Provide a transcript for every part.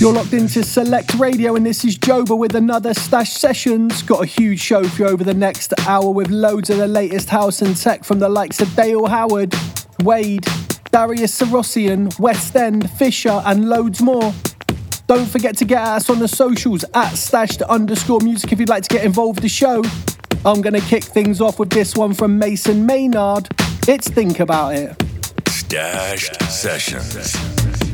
You're locked into Select Radio, and this is Joba with another Stash Sessions. Got a huge show for you over the next hour with loads of the latest house and tech from the likes of Dale Howard, Wade, Darius Syrossian, West End, Fisher, and loads more. Don't forget to get us on the socials at stashed underscore music if you'd like to get involved with the show. I'm going to kick things off with this one from Mason Maynard. It's Think About It. Stashed Sessions.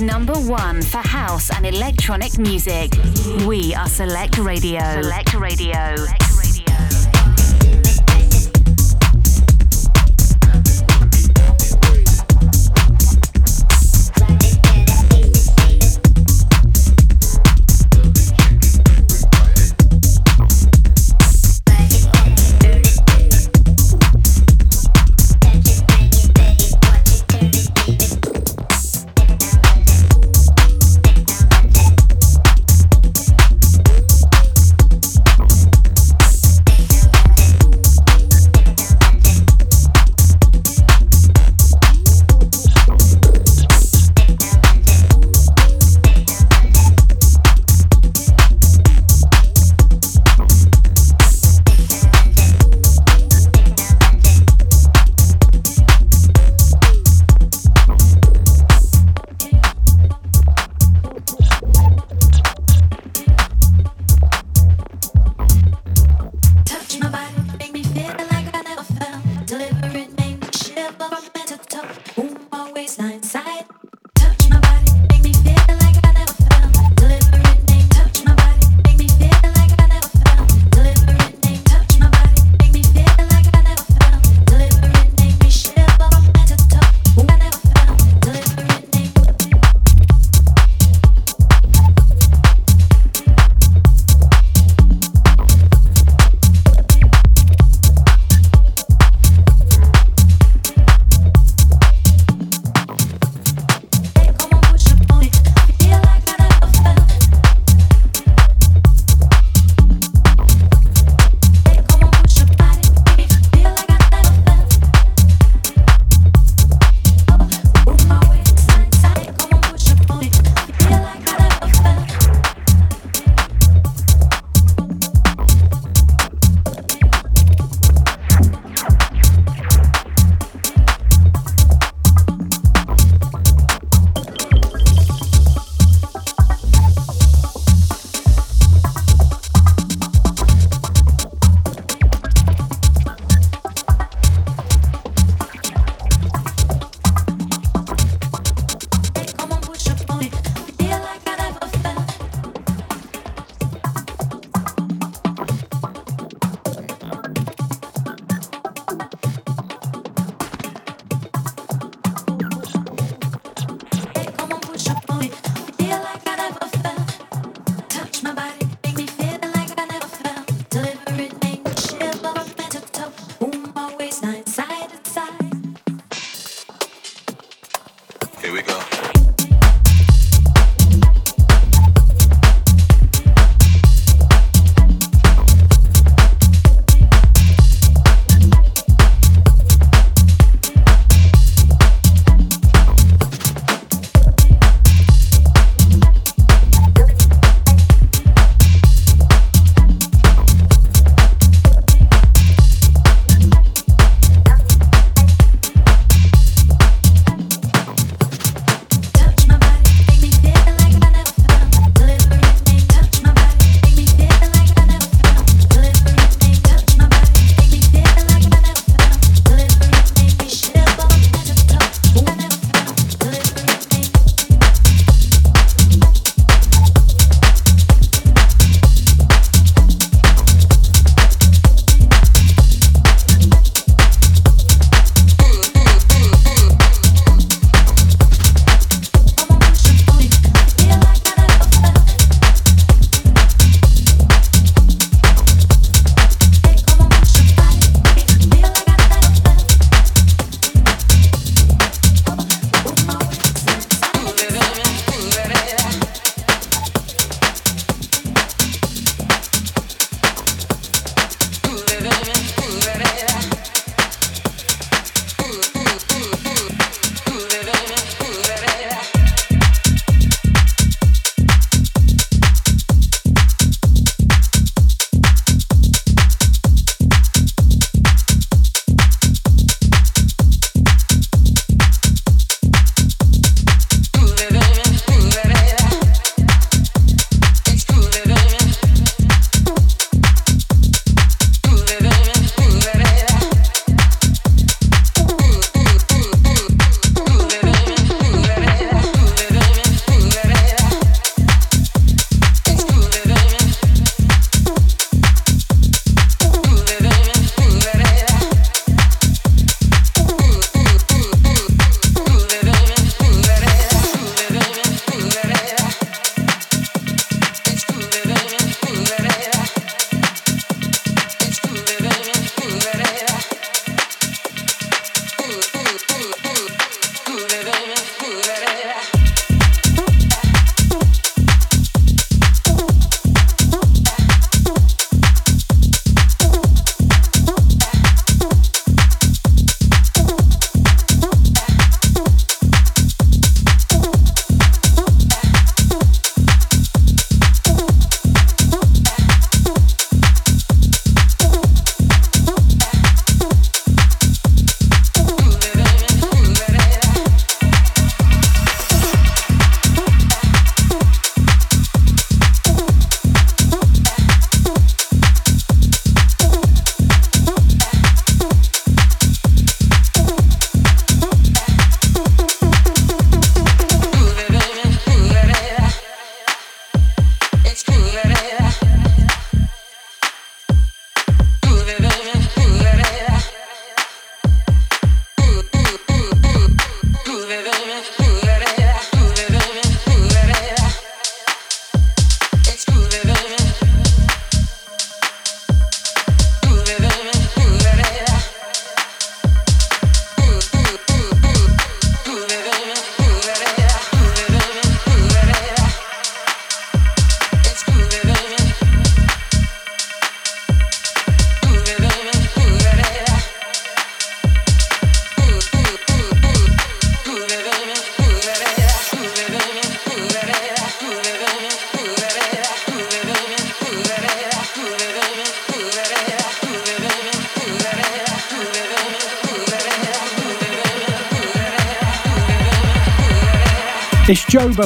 Number one for house and electronic music. We are Select Radio. Select Radio.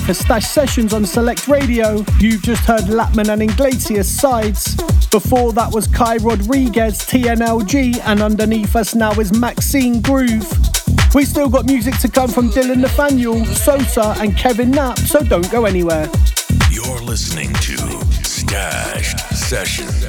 For Stash Sessions on Select Radio. You've just heard Lapman and Iglesias sides. Before that was Kai Rodriguez, TNLG, and underneath us now is Maxine Groove. We still got music to come from Dylan Nathaniel, Sosa, and Kevin Knapp, so don't go anywhere. You're listening to Stash Sessions.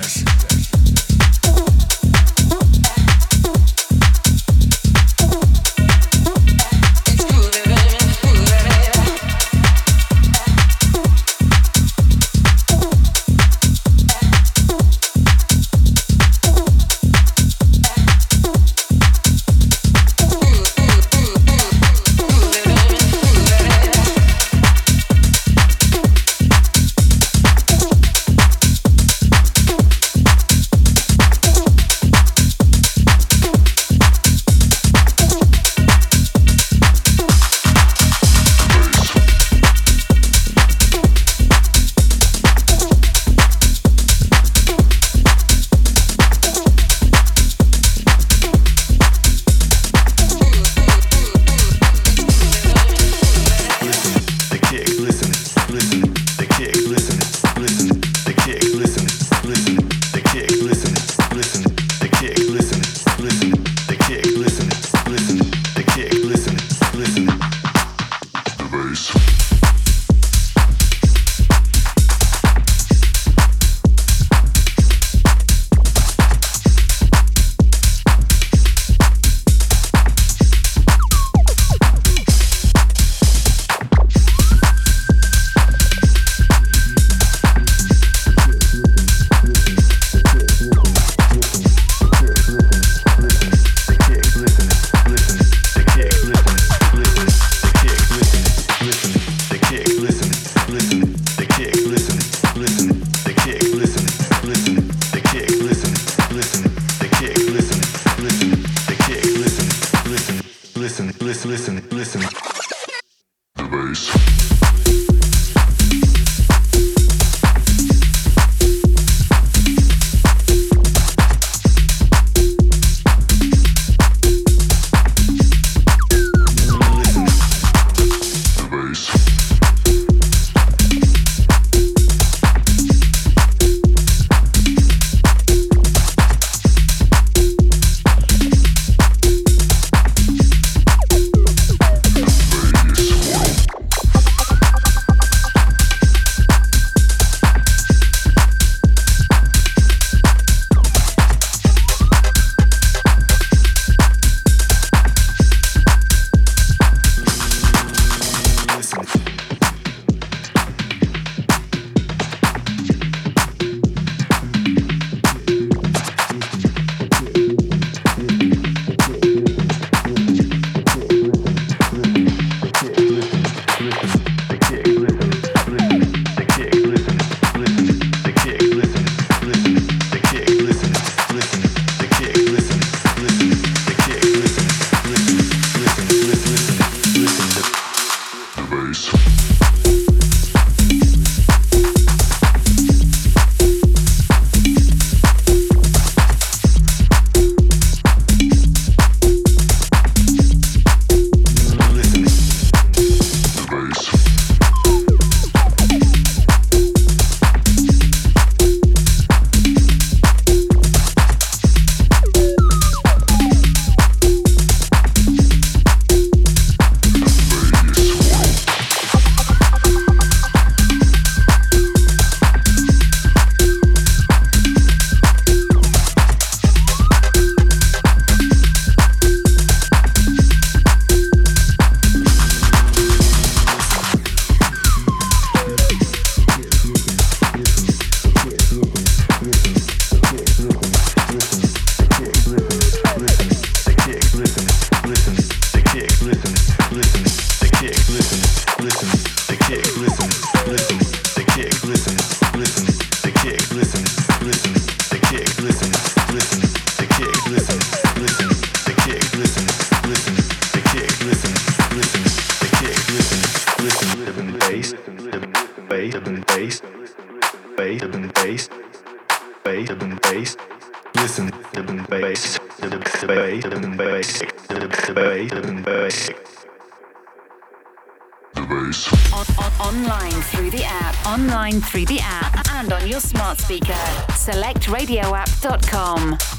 Speaker. SelectRadioApp.com.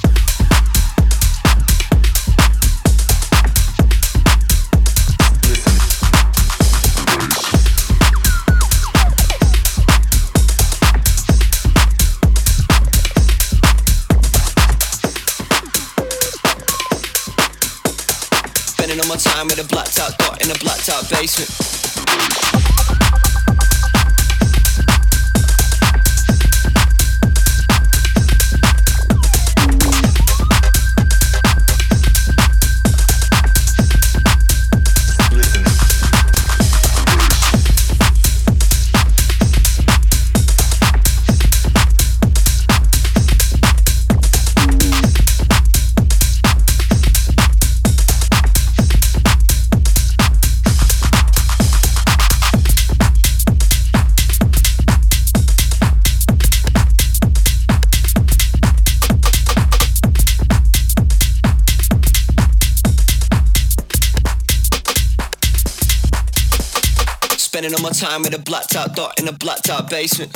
time in a blacked out dot in a blacked out basement.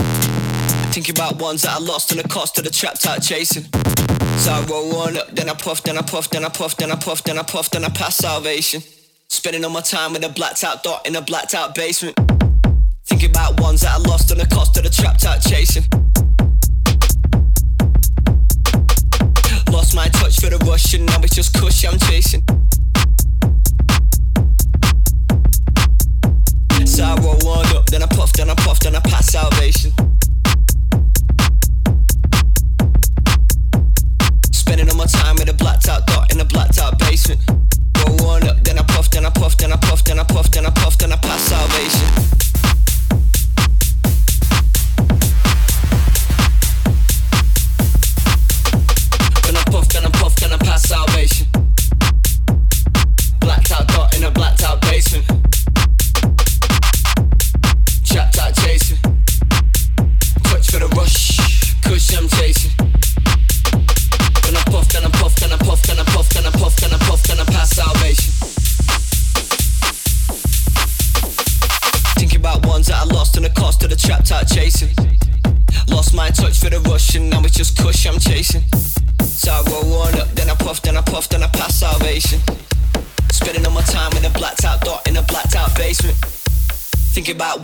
Thinking about ones that I lost and the cost of the trapped out chasing. So I roll one up, then I puff, then I puff, then I puff, then I puff, then I puff, then I pass salvation. Spending all my time in a blacked out dot in a blacked out basement. Thinking about ones that I lost and the cost of the trapped out chasing. Lost my touch for the rush and now it's just cush I'm chasing. puffed and I'm puffed and I pass salvation.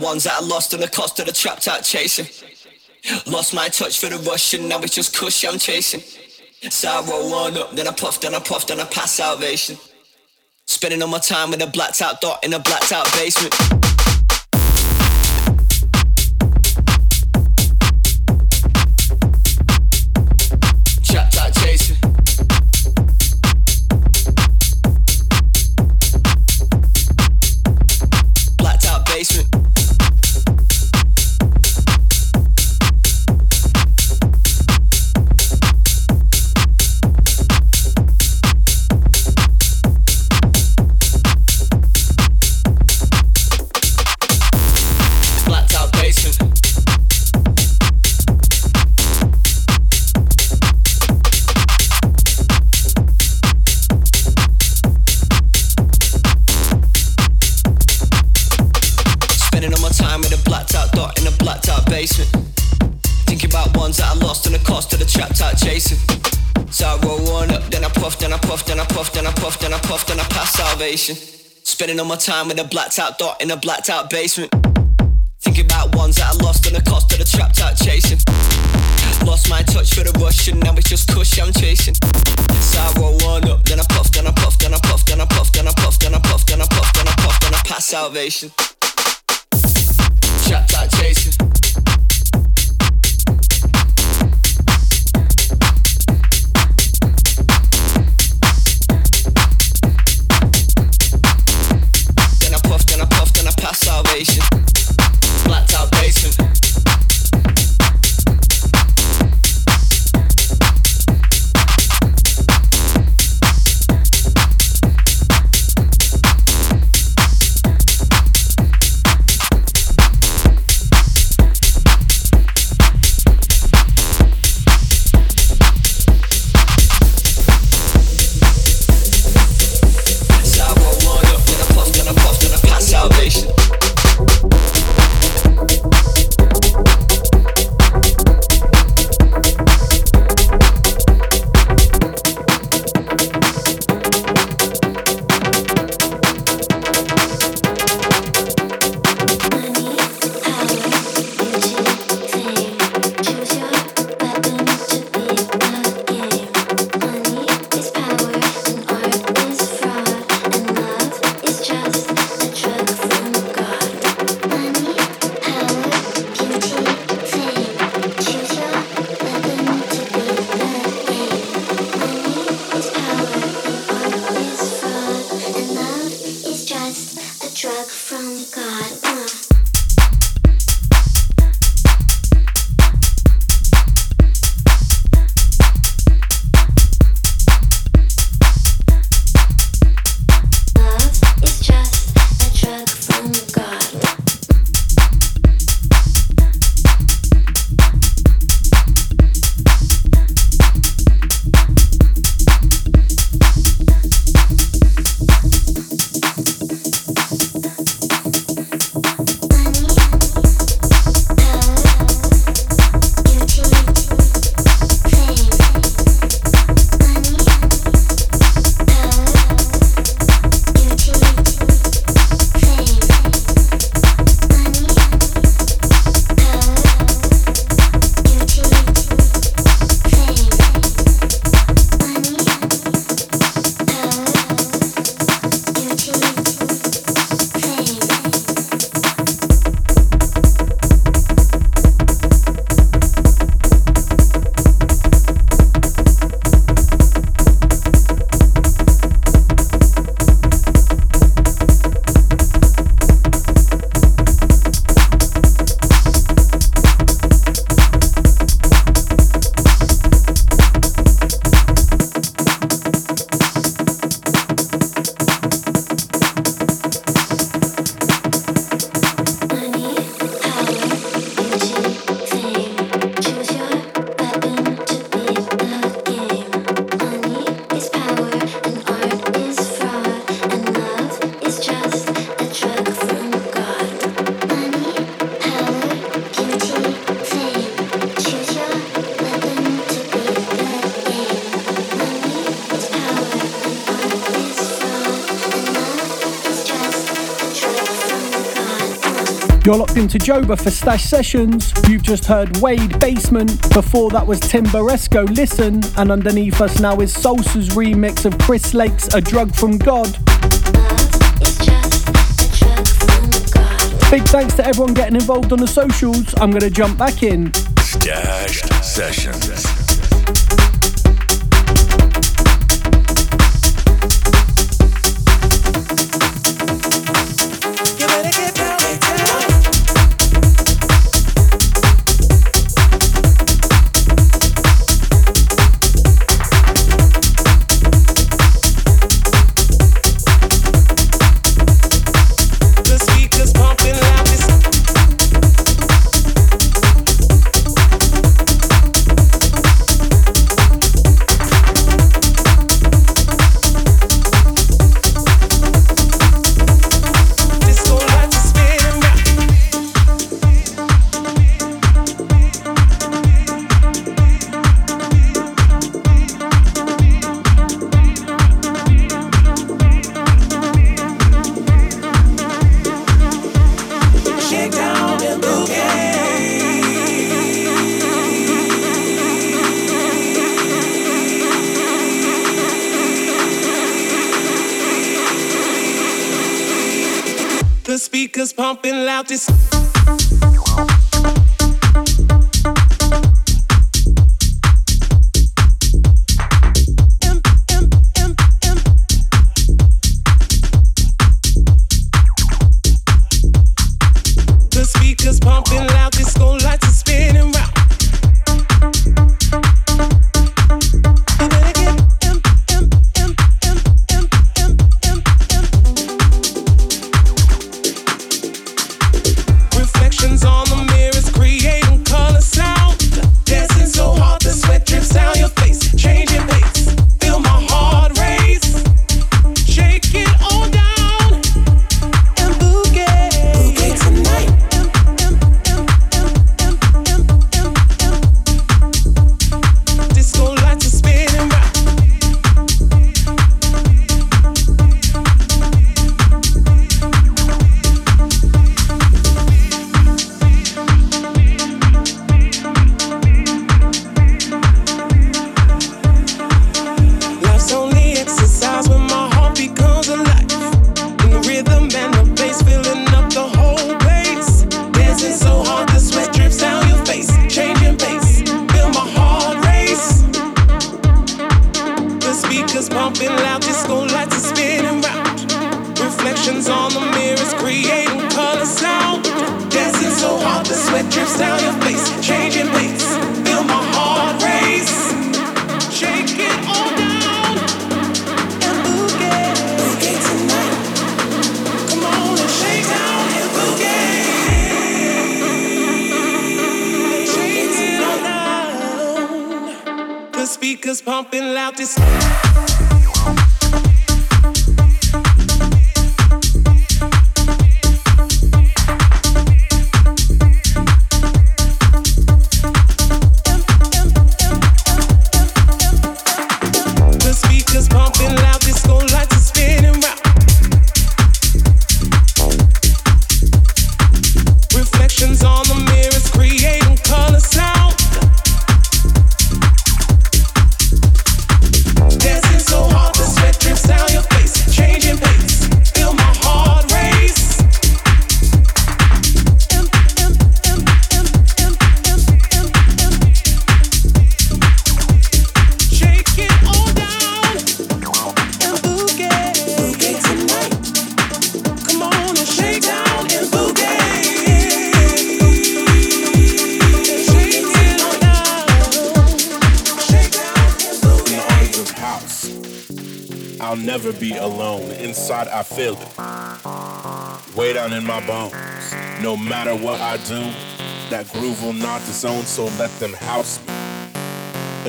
Ones that I lost and the cost of the trapped out chasing. Lost my touch for the rush and now it's just cush I'm chasing. So I roll one up, then I puff, then I puff, then I pass salvation. Spending all my time with a blacked out dot in a blacked out basement. Spending all my time with a blacked out dot in a blacked out basement. Thinking about ones that I lost and the cost of the trapped out chasing. Lost my touch for the rush and now it's just cush I'm chasing. So I roll one up, then I puff, then I puff, then I puff, then I puff, then I puff, then I puff, then I puff, then I puff, then I pass salvation. Trapped out chasing. You're locked into Joba for Stash Sessions. You've just heard Wade Basement. Before that was Tim Baresko Listen. And underneath us now is Sosa's remix of Chris Lake's A Drug from God. Big thanks to everyone getting involved on the socials. I'm going to jump back in. Stashed Sessions. speakers pumping loud. This- speakers pumping loud this zone, so let them house me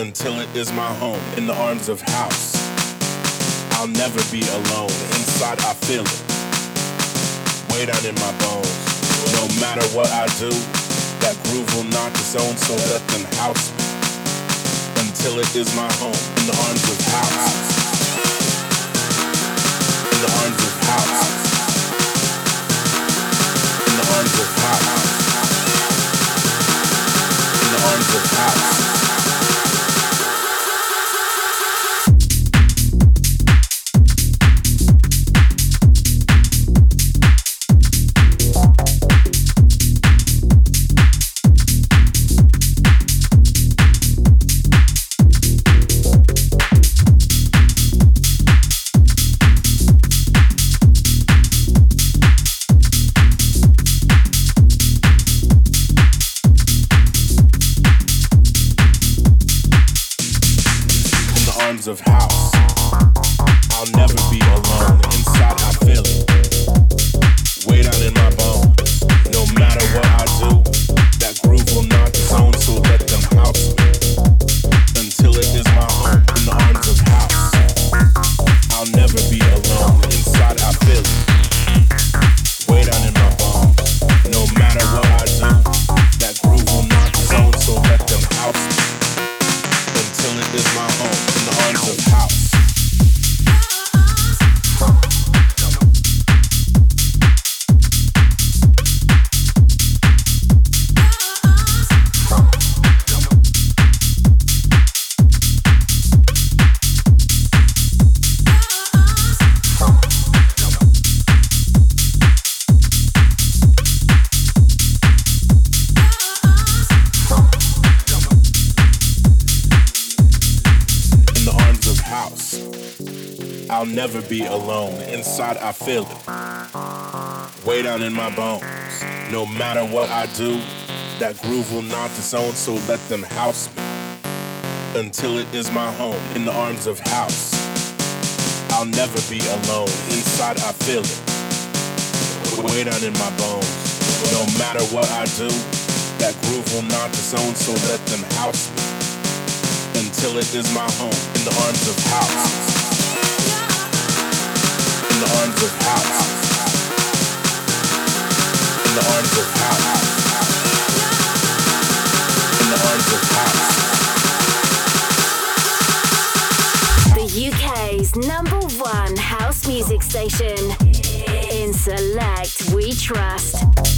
until it is my home in the arms of house. I'll never be alone. Inside I feel it, way down in my bones. No matter what I do, that groove will not disown, so let them house me until it is my home. In the arms of house. Be alone. Inside, I feel it. Way down in my bones. No matter what I do, that groove will not disown, so let them house me. Until it is my home, in the arms of house. I'll never be alone. Inside, I feel it. Way down in my bones. No matter what I do, that groove will not disown, so let them house me. Until it is my home, in the arms of house music station. In Select, we trust.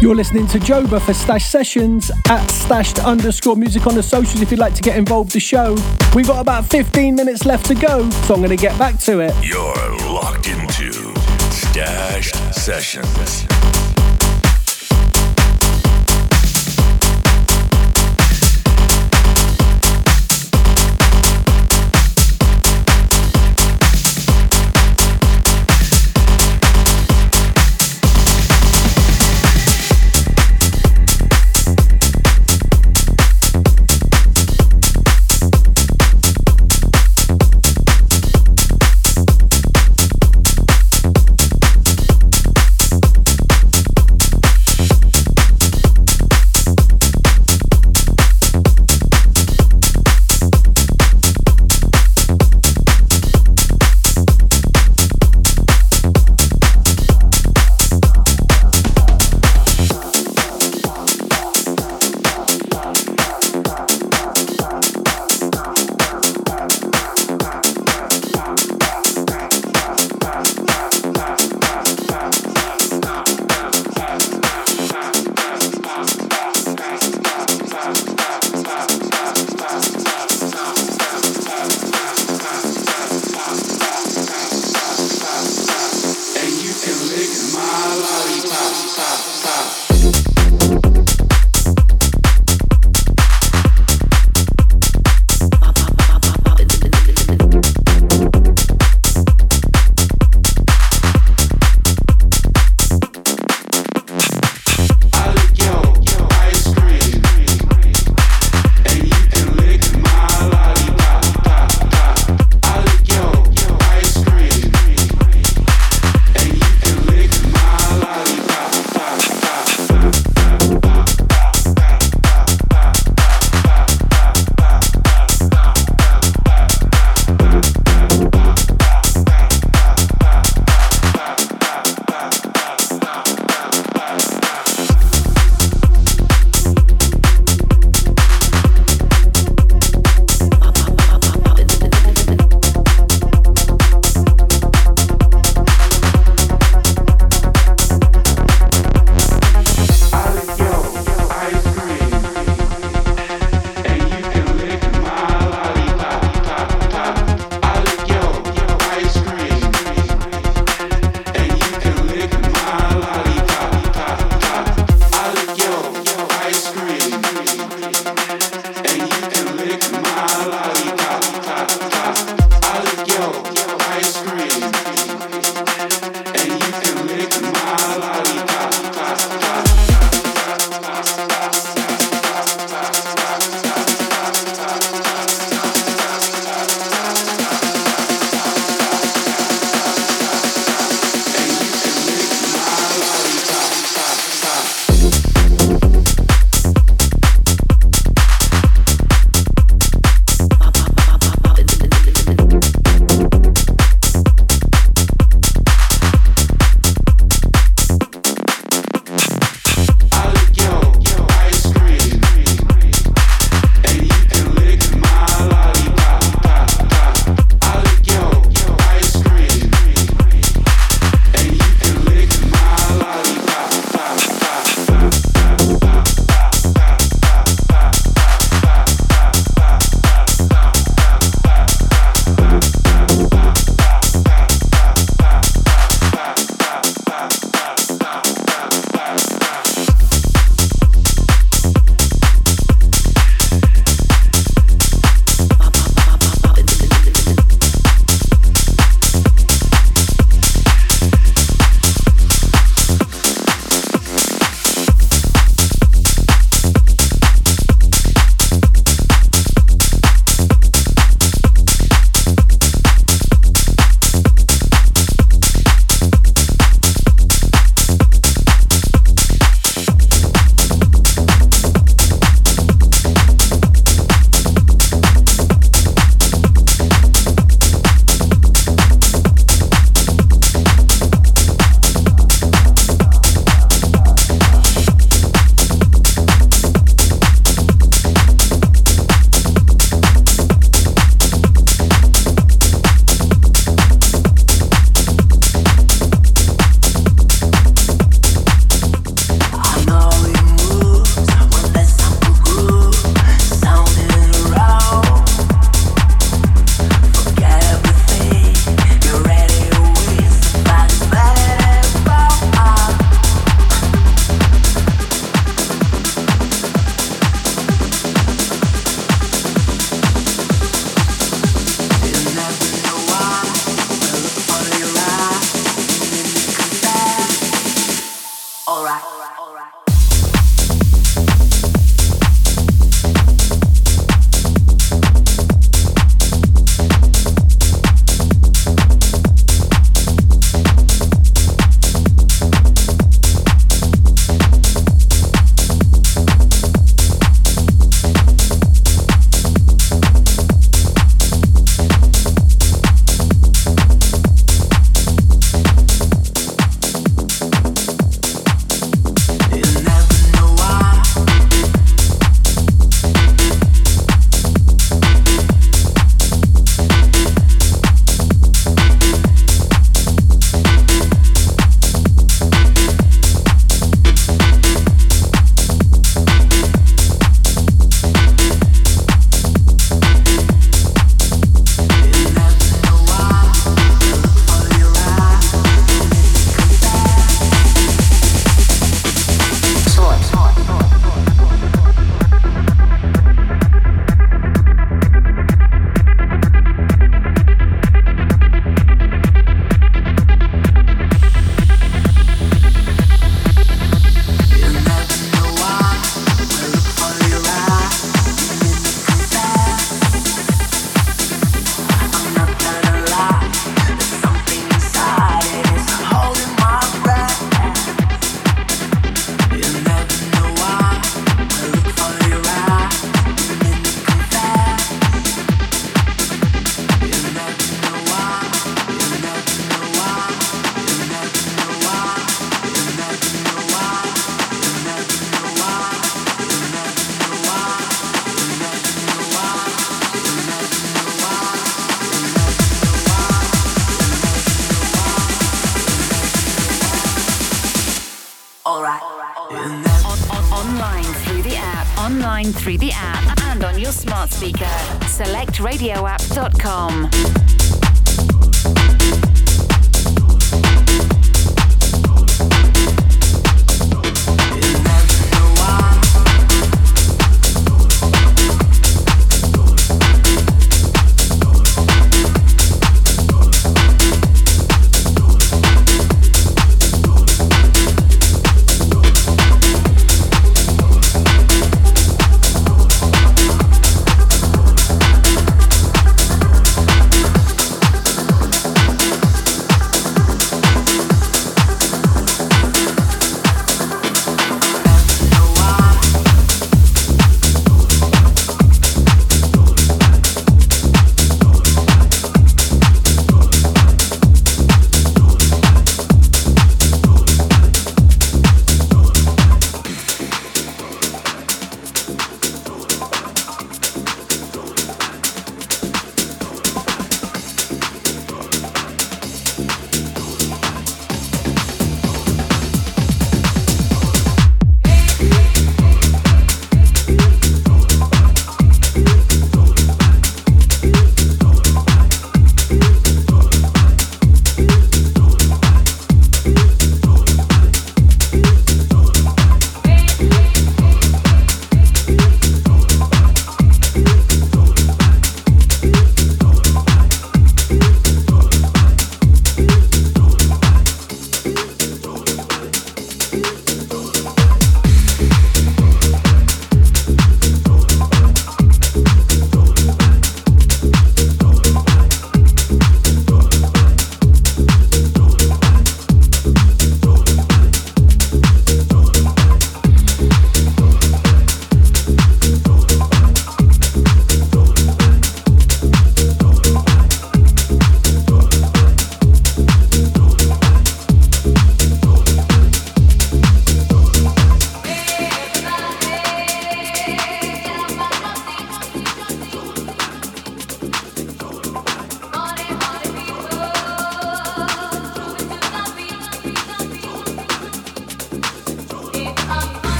You're listening to Joba for Stash Sessions at stashed underscore music on the socials if you'd like to get involved the show. We've got about 15 minutes left to go, so I'm going to get back to it. You're locked into Stashed Sessions.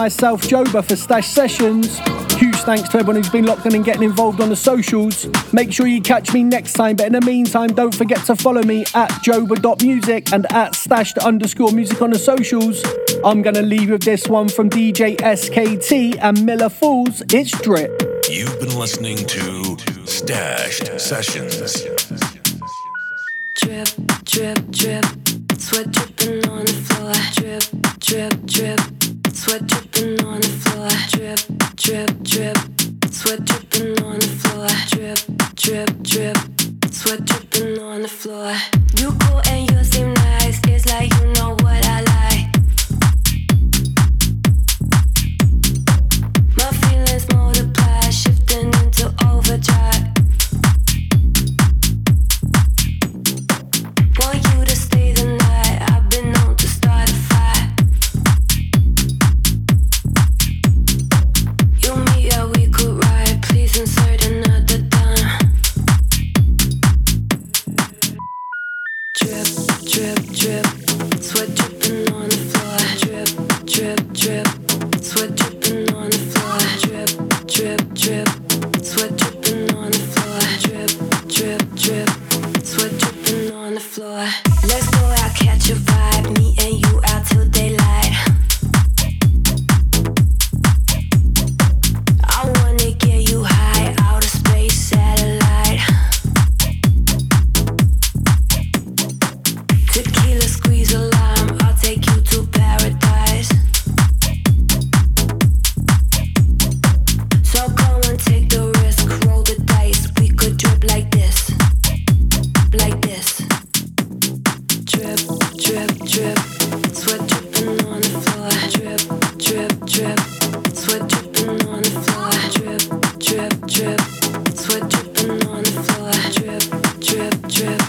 Myself, Joba, for Stash Sessions. Huge thanks to everyone who's been locked in and getting involved on the socials. Make sure you catch me next time, but in the meantime, don't forget to follow me at joba.music and at stashed underscore music on the socials. I'm gonna leave with this one from DJ SKT and Miller Fools. It's Drip. You've been listening to Stashed Sessions. Drip, drip, drip. Sweat dripping on the floor. Drip, drip, drip. Sweat dripping on the floor. Drip, drip, drip. Sweat dripping on the floor. Drip, drip, drip. Sweat dripping on the floor. You cool and you seem floor